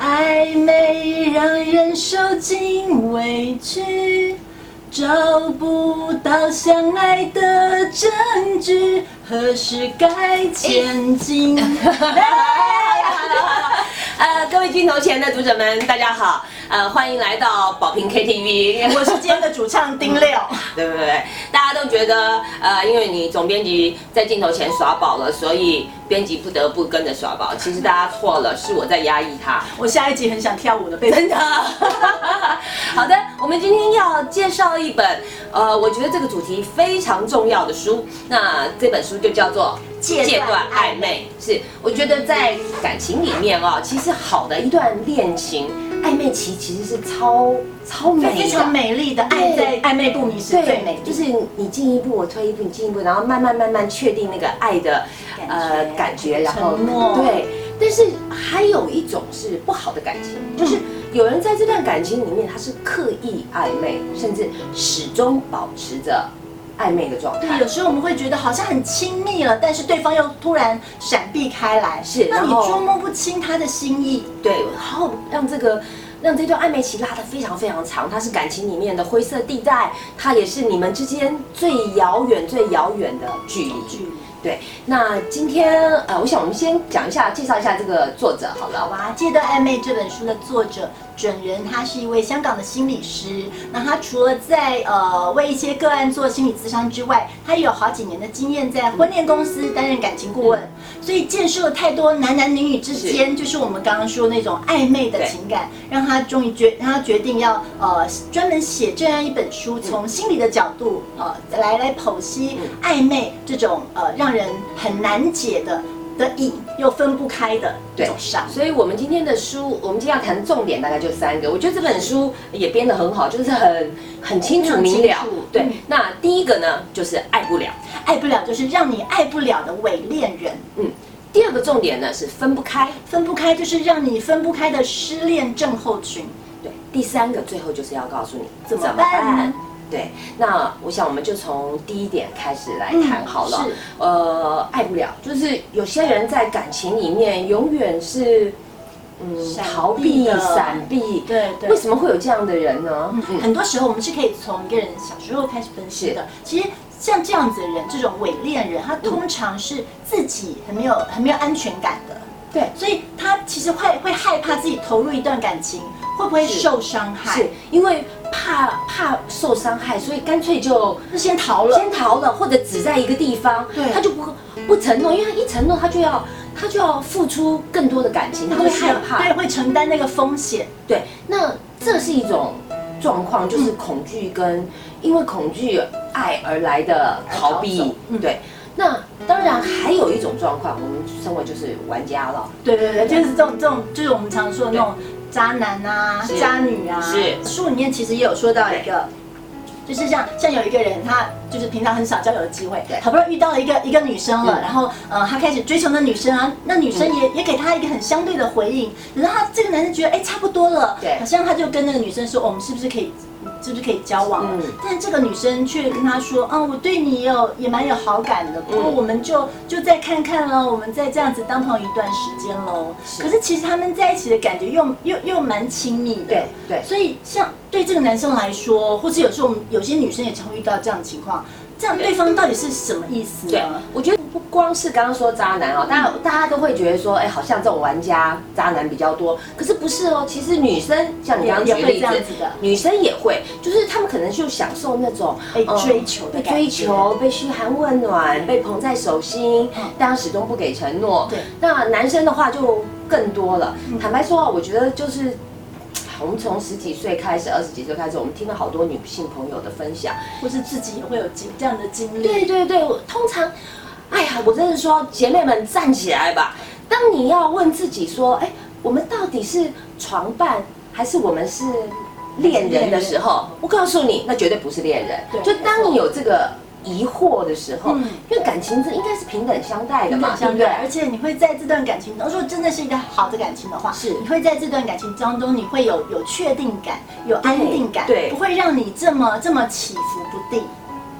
暧昧让人受尽委屈，找不到相爱的证据，何时该前进？呃，各位镜头前的读者们，大家好，呃，欢迎来到宝瓶 KTV，我是今天的主唱丁六。对不对？大家都觉得，呃，因为你总编辑在镜头前耍宝了，所以编辑不得不跟着耍宝。其实大家错了，是我在压抑他。我下一集很想跳舞的，被真的。好的，我们今天要介绍一本，呃，我觉得这个主题非常重要的书。那这本书就叫做《戒断暧昧》。是，我觉得在感情里面哦，其实好的一段恋情，暧昧期其实是超超美的，非常美丽的爱在暧昧不明是最美对，就是你进一步，我退一步，你进一步，然后慢慢慢慢确定那个爱的呃感觉，然后承对。但是还有一种是不好的感情，就是有人在这段感情里面，他是刻意暧昧，甚至始终保持着暧昧的状对，态有。时候我们会觉得好像很亲密了，但是对方又突然闪避开来，是那你捉摸不清他的心意。对，然后让这个让这段暧昧期拉得非常非常长，它是感情里面的灰色地带，它也是你们之间最遥远、最遥远的距离。距离对，那今天呃，我想我们先讲一下，介绍一下这个作者好了。好吧，《戒断暧昧》这本书的作者准人，他是一位香港的心理师。那他除了在呃为一些个案做心理咨商之外，他也有好几年的经验在婚恋公司担任感情顾问，所以见识了太多男男女女之间，就是我们刚刚说那种暧昧的情感，让他终于决让他决定要呃专门写这样一本书，从心理的角度呃来来剖析暧昧这种呃让人很难解的的瘾又分不开的这种伤。所以，我们今天的书，我们今天要谈的重点大概就三个。我觉得这本书也编得很好，就是很很清楚明了。对嗯，那第一个呢，就是爱不了。爱不了就是让你爱不了的伪恋人，嗯，第二个重点呢是分不开。分不开就是让你分不开的失恋症候群。对，第三个最后就是要告诉你怎么办呢对，那我想我们就从第一点开始来谈好了。呃，爱不了，就是有些人在感情里面永远是嗯逃避、的闪避。对对为什么会有这样的人呢？嗯，很多时候我们是可以从一个人小时候开始分析的。其实像这样子的人，这种伪恋人，他通常是自己很没有很没有安全感的。对，所以他其实会会害怕自己投入一段感情会不会受伤害，是因为怕怕受伤害，所以干脆就就先逃了。先逃了，或者只在一个地方，对他就不不承诺，因为他一承诺，他就要他就要付出更多的感情，他会害怕。对，会承担那个风险。对，那这是一种状况，就是恐惧跟因为恐惧爱而来的逃避对，那当然还有一种状况，我们称为就是玩家了，对对对，就是这种这种，就是我们常说的那种渣男啊、渣女啊。是书里面其实也有说到一个。就是像像有一个人，他就是平常很少交友的机会对，好不容易遇到了一个一个女生了，嗯然后呃他开始追求那女生啊，那女生也、也给他一个很相对的回应，然后他这个男生觉得哎差不多了，对好像他就跟那个女生说，哦我们是不是可以是不是可以交往？了？嗯。但这个女生却跟他说，啊我对你也有也蛮有好感的，不过嗯我们就就再看看喽，我们再这样子当朋友一段时间喽。是。可是其实他们在一起的感觉又又又蛮亲密的，对对。所以像对这个男生来说，或者有时候我们有些女生也常会遇到这样的情况，这样对方到底是什么意思对呢？，我觉得不光是刚刚说渣男哦，大家大家都会觉得说，哎，好像这种玩家渣男比较多，可是不是哦，其实女生像你刚刚举例子这样子的，女生也会，就是她们可能就享受那种被呃追求的被追求、被嘘寒问暖、被捧在手心嗯，但始终不给承诺。对，那男生的话就更多了。嗯坦白说啊，我觉得就是。我们从十几岁开始，二十几岁开始，我们听了好多女性朋友的分享，或是自己也会有经这样的经历。对对对，我通常，哎呀，我真的说，姐妹们站起来吧！当你要问自己说，哎，我们到底是床伴还是我们是恋人的时候，我告诉你，那绝对不是恋人。对就当你有这个疑惑的时候，嗯因为感情这应该是平等相待的嘛，对相对，不对？而且你会在这段感情如果真的是一个好的感情的话，是你会在这段感情当中，你会有有确定感，有安定感，对不会让你这么这么起伏不定。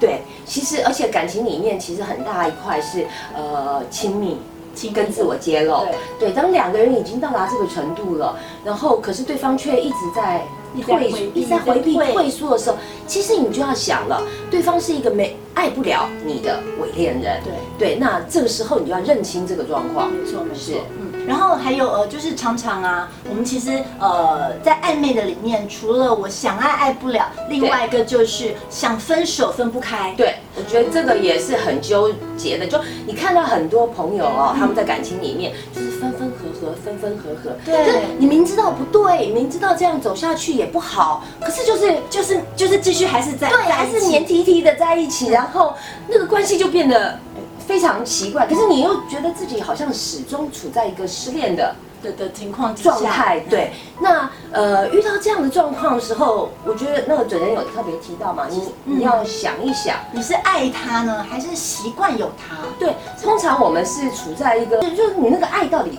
对，其实而且感情里面其实很大一块是呃亲密。情跟自我揭露对。对，当两个人已经到达这个程度了，然后可是对方却一直在退一直在回避退退缩的时候，其实你就要想了，对方是一个没爱不了你的伪恋人。对对，那这个时候你就要认清这个状况。没错没是错，嗯。然后还有呃，就是常常啊，我们其实呃在暧昧的里面，除了我想爱爱不了，另外一个就是想分手分不开。对，我觉得这个也是很纠结的。就你看到很多朋友哦，他们在感情里面就是分分合合，分分合合。对就是你明知道不对，明知道这样走下去也不好，可是就是就是就是继续还是在对，还是黏黏贴贴的在一起，然后那个关系就变得非常奇怪。可是你又觉得自己好像始终处在一个失恋的的的情况状态。对，那呃，遇到这样的状况的时候，我觉得那个准人有特别提到嘛，你你要想一想。你是爱他呢，还是习惯有他？对，通常我们是处在一个，就是你那个爱到底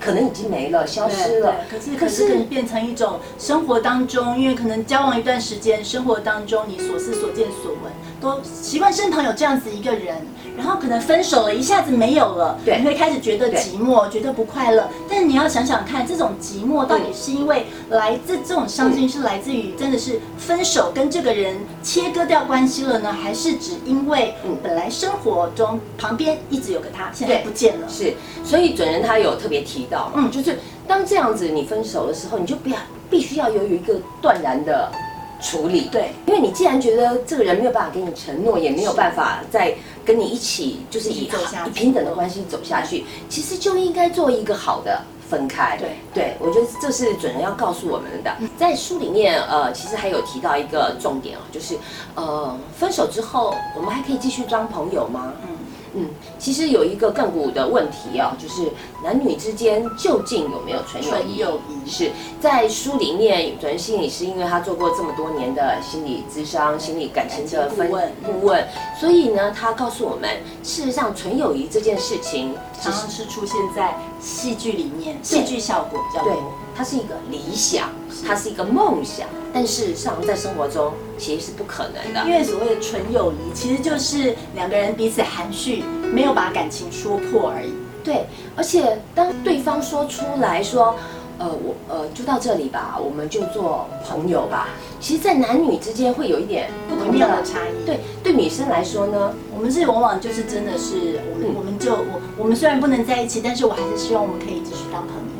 可能已经没了，消失了。可是可是变成一种生活当中，因为可能交往一段时间，生活当中你所思所见所闻，都习惯身旁有这样子一个人，然后可能分手了，一下子没有了，对。你会开始觉得寂寞，觉得不快乐。但你要想想看，这种寂寞到底是因为来自这种伤心，是来自于真的是分手跟这个人切割掉关系了呢，还是只因为嗯。本来生活中旁边一直有个他，现在不见了？是，所以准人他有特别提到，嗯。就是当这样子你分手的时候，你就不要必须要有一个断然的处理。对，因为你既然觉得这个人没有办法给你承诺，也没有办法再跟你一起，就是以以平等的关系走下去，其实就应该做一个好的分开。对对，我觉得这是准人要告诉我们的。在书里面，呃，其实还有提到一个重点哦，就是呃，分手之后，我们还可以继续当朋友吗？嗯。嗯，其实有一个亘古的问题哦，就是男女之间究竟有没有纯友谊？友谊。是在书里面，准心理师因为他做过这么多年的心理咨商、心理感情的分顾问。顾问，所以呢，他告诉我们，事实上纯友谊这件事情，常常是出现在戏剧里面，戏剧效果比较对多。，它是一个理想，它是一个梦想，但事实上在生活中其实是不可能的因。为所谓的纯友谊，其实就是两个人彼此含蓄，没有把感情说破而已。对，而且当对方说出来说，呃，我呃就到这里吧，我们就做朋友吧。其实，在男女之间会有一点不微同妙的差异。，对，对女生来说呢，我们是往往就是真的是我们，嗯我们就我我们虽然不能在一起，但是我还是希望我们可以继续当朋友。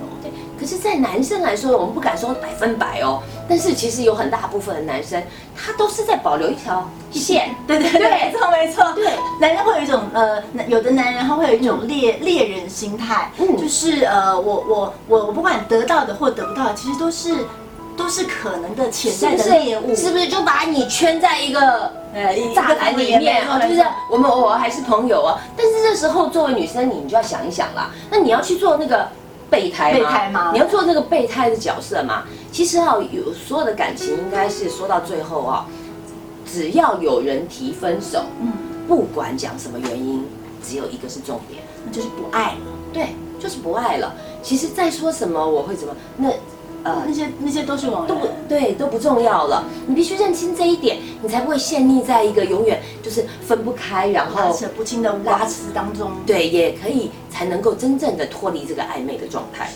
对，可是，在男生来说，我们不敢说百分百哦，但是其实有很大部分的男生，他都是在保留一条线。对对对对，没错没错。对，男人会有一种呃，有的男人他会有一种猎猎人心态，嗯。就是呃，我我我我不管得到的或得不到的，其实都是都是可能的潜在的猎物，是不是就把你圈在一个呃一栅栏里面哦，就是我们偶尔还是朋友啊。但是这时候作为女生，你就要想一想了，那你要去做那个备胎吗？备胎吗你要做那个备胎的角色吗？其实啊，有所有的感情应该是说到最后啊，只要有人提分手，嗯，不管讲什么原因，只有一个是重点，那就是不爱了。对，就是不爱了。其实再说什么我会怎么那。呃那，些那些都是往都不。对，都不重要了。你必须认清这一点，你才不会陷溺在一个永远就是分不开，然拉后扯不清的拉扯当中，对，也可以才能够真正的脱离这个暧昧的状态。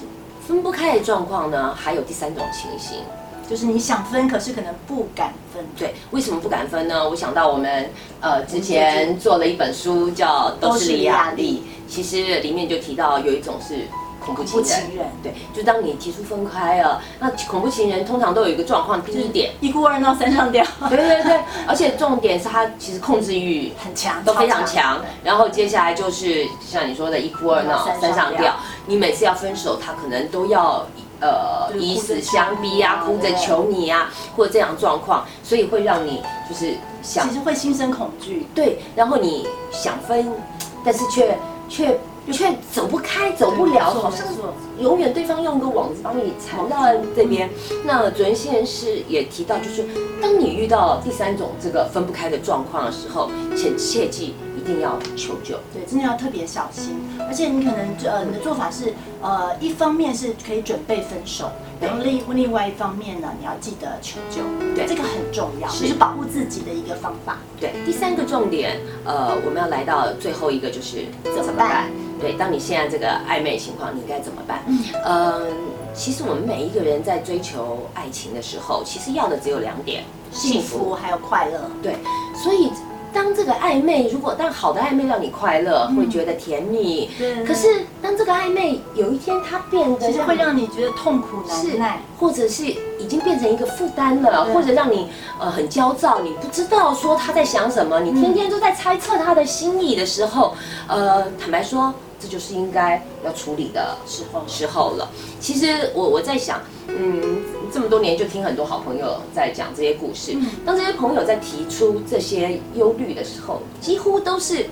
分不开的状况呢，还有第三种情形。就是你想分，可是可能不敢分。对，为什么不敢分呢？我想到我们呃之前做了一本书叫《都是李亚丽》，其实里面就提到有一种是恐怖情人。对，就当你提出分开了，那恐怖情人通常都有一个状况，第一点，一哭二闹三上吊，对对对，而且重点是他其实控制欲很强，都非常超强。然后接下来就是像你说的，一哭二闹三上吊。你每次要分手，他可能都要呃以死相逼啊哭着求你啊，或者这样状况，所以会让你就是想其实会心生恐惧。对，然后你想分，但是却却却走不开，走不了，好像永远对方用一个网子把你缠到这边。那昨天新人师也提到，就是当你遇到第三种这个分不开的状况的时候，请切记一定要求救。对，真的要特别小心，而且你可能呃，你的做法是呃，一方面是可以准备分手，然后另另外一方面呢，你要记得求救，对这个很重要，是就是保护自己的一个方法。对，第三个重点，呃，我们要来到最后一个就是怎么办？对，当你现在这个暧昧情况，你该怎么办？嗯，其实我们每一个人在追求爱情的时候，其实要的只有两点：幸福还有快乐。对，所以当这个暧昧，如果当好的暧昧让你快乐，会觉得甜蜜。对可是当这个暧昧有一天它变得其实会让你觉得痛苦是难耐。或者是已经变成一个负担了，或者让你呃很焦躁，你不知道说他在想什么，你天天都在猜测他的心意的时候，呃，坦白说，这就是应该要处理的时候时候了。其实我我在想，嗯，这么多年就听很多好朋友在讲这些故事，嗯当这些朋友在提出这些忧虑的时候，几乎都是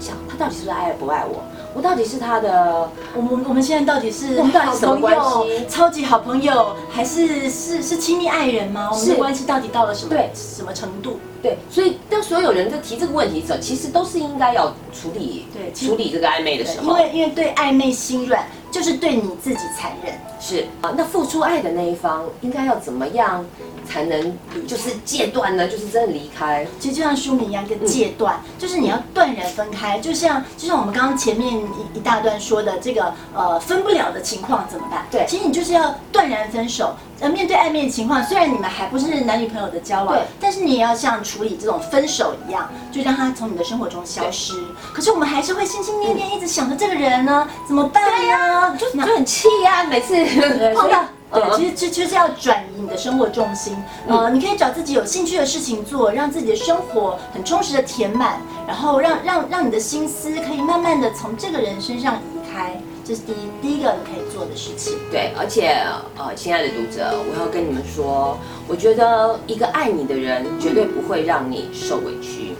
想他到底是不是爱不爱我，我到底是他的我们我们现在到底是我 们到底什么关系、超级好朋友，还是是是亲密爱人吗？我们的是关系到底到了什么对什么程度？对，所以当所有人在提这个问题的时候，其实都是应该要处理对处理这个暧昧的时候因候。为因为对暧昧心软，就是对你自己残忍。是啊，那付出爱的那一方应该要怎么样才能就是戒断呢？就是真的离开。其实就像书名一样，一个戒断，就是你要断然分开。就像就像我们刚刚前面一一大段说的这个呃分不了的情况怎么办？对其实你就是要断然分手。呃，面对暧昧的情况，虽然你们还不是男女朋友的交往对，但是你也要像处理这种分手一样，就让他从你的生活中消失。可是我们还是会心心念念，一直想着这个人呢，怎么办呢？就就很气呀、每次碰到对，嗯其实这就是要转移你的生活重心。呃，你可以找自己有兴趣的事情做，让自己的生活很充实的填满，然后让让让你的心思可以慢慢的从这个人身上移开。这是第一第一个你可以做的事情。对，而且呃，亲爱的读者，我要跟你们说，我觉得一个爱你的人绝对不会让你受委屈，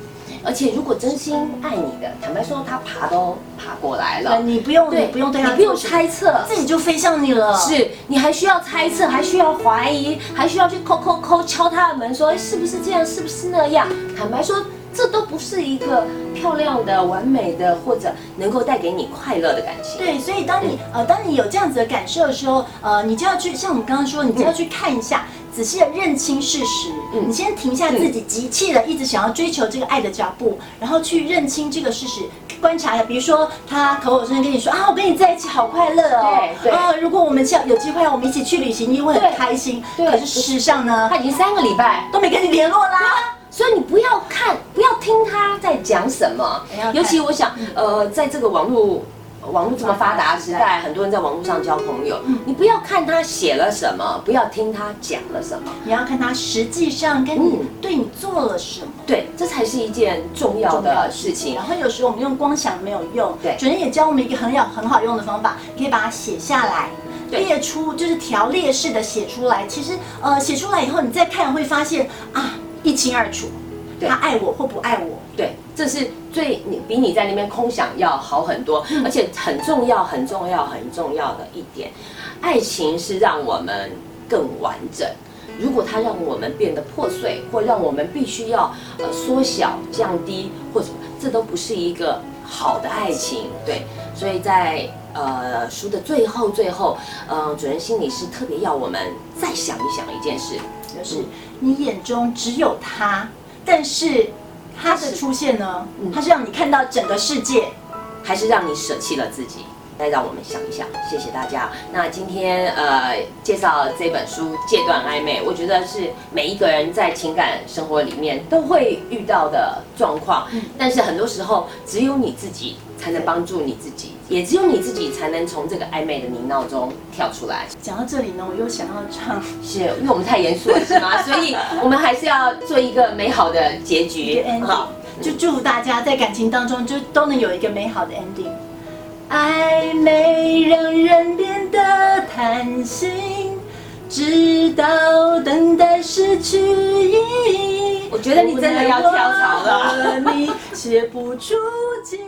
而且如果真心爱你的，坦白说，他爬都爬过来呃，了，你不用你不用对他你不用猜测，自己就飞向你了。是你还需要猜测，还需要怀疑，还需要去抠抠抠敲他的门，说哎是不是这样，是不是那样？坦白说，这都不是一个漂亮的、完美的，或者能够带给你快乐的感情。对，所以当你呃，当你有这样子的感受的时候，呃，你就要去像我们刚刚说，你就要去看一下，仔细的认清事实。嗯你先停下自己急切的一直想要追求这个爱的脚步，然后去认清这个事实，观察一下。比如说，他口口声声跟你说啊，我跟你在一起好快乐哦，对对啊，如果我们像有机会，我们一起去旅行，你会很对开心。对可是事实上呢，他已经三个礼拜，都没跟你联络啦。所以你不要看，不要听他在讲什么。尤其我想，呃，在这个网络。网络这么发达的时代，很多人在网络上交朋友。你不要看他写了什么，不要听他讲了什么。你要看他实际上跟你、嗯对你做了什么。对，这才是一件重要的事情然。后有时候我们用光想没有用，对主任也教我们一个很有很好用的方法，可以把它写下来。列出就是条列式的写出来，其实呃写出来以后，你再看会发现啊一清二楚，他爱我或不爱我，对，这是最你比你在那边空想要好很多，嗯而且很重要、很重要、很重要的一点，爱情是让我们更完整。如果它让我们变得破碎，或让我们必须要呃缩小、降低，或什么，这都不是一个好的爱情。对，所以在呃书的最后最后，呃，主人心里是特别要我们再想一想一件事，就是你眼中只有他，但是他的出现呢，嗯他是让你看到整个世界。还是让你舍弃了自己？再让我们想一想，谢谢大家。那今天呃介绍这本书《戒断暧昧》，我觉得是每一个人在情感生活里面都会遇到的状况，但是很多时候只有你自己才能帮助你自己，也只有你自己才能从这个暧昧的泥淖中跳出来。讲到这里呢，我又想要唱是因为我们太严肃了，是吗？所以我们还是要做一个美好的结局好，就祝福大家在感情当中就都能有一个美好的 ending。暧昧让人变得贪心，直到等待失去意义。我觉得你真的要跳槽了你写不出结。